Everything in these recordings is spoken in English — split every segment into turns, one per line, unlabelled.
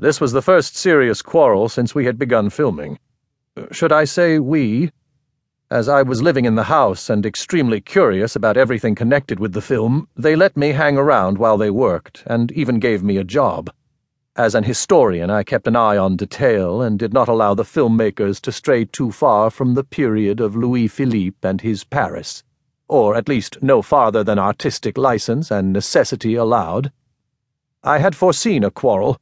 This was the first serious quarrel since we had begun filming. Should I say we? As I was living in the house and extremely curious about everything connected with the film, they let me hang around while they worked, and even gave me a job. As an historian, I kept an eye on detail and did not allow the filmmakers to stray too far from the period of Louis Philippe and his Paris, or at least no farther than artistic license and necessity allowed. I had foreseen a quarrel.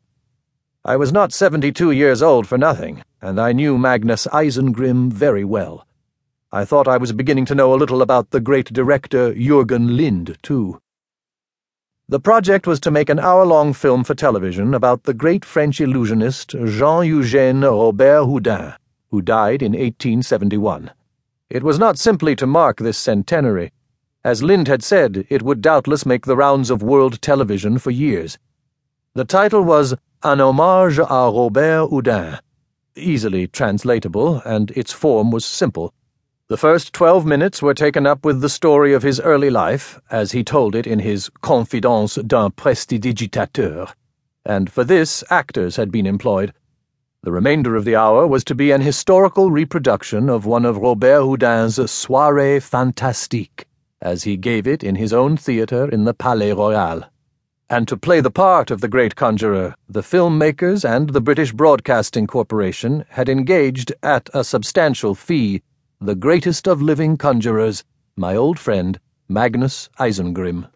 I was not seventy two years old for nothing, and I knew Magnus Eisengrim very well. I thought I was beginning to know a little about the great director Jurgen Lind, too. The project was to make an hour long film for television about the great French illusionist Jean Eugène Robert Houdin, who died in 1871. It was not simply to mark this centenary. As Lind had said, it would doubtless make the rounds of world television for years. The title was Un hommage à Robert Houdin, easily translatable, and its form was simple. The first twelve minutes were taken up with the story of his early life, as he told it in his Confidences d'un prestidigitateur, and for this actors had been employed. The remainder of the hour was to be an historical reproduction of one of Robert Houdin's soirées fantastiques, as he gave it in his own theatre in the Palais Royal. And to play the part of the great conjurer, the filmmakers and the British Broadcasting Corporation had engaged, at a substantial fee, the greatest of living conjurers, my old friend Magnus Eisengrim.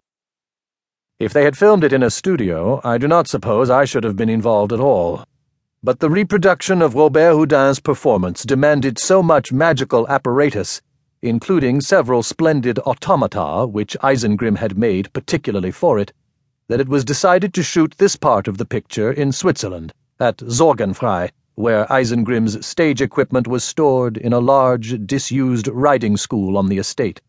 If they had filmed it in a studio, I do not suppose I should have been involved at all. But the reproduction of Robert Houdin's performance demanded so much magical apparatus, including several splendid automata which Eisengrim had made particularly for it, that it was decided to shoot this part of the picture in Switzerland, at Sorgenfrei where Eisengrim's stage equipment was stored in a large, disused riding school on the estate.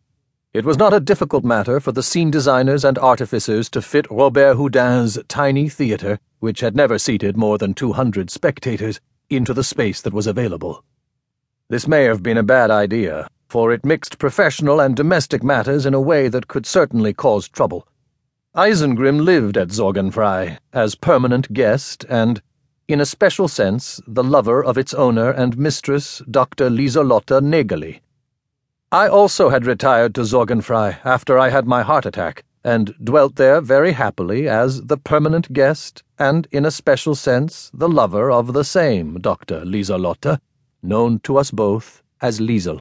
It was not a difficult matter for the scene designers and artificers to fit Robert Houdin's tiny theatre, which had never seated more than 200 spectators, into the space that was available. This may have been a bad idea, for it mixed professional and domestic matters in a way that could certainly cause trouble. Eisengrim lived at Sorgenfrei as permanent guest and in a special sense, the lover of its owner and mistress, Dr. Lieselotte Nägeli. I also had retired to Sorgenfrei after I had my heart attack, and dwelt there very happily as the permanent guest, and in a special sense, the lover of the same Dr. Lieselotte, known to us both as Liesel.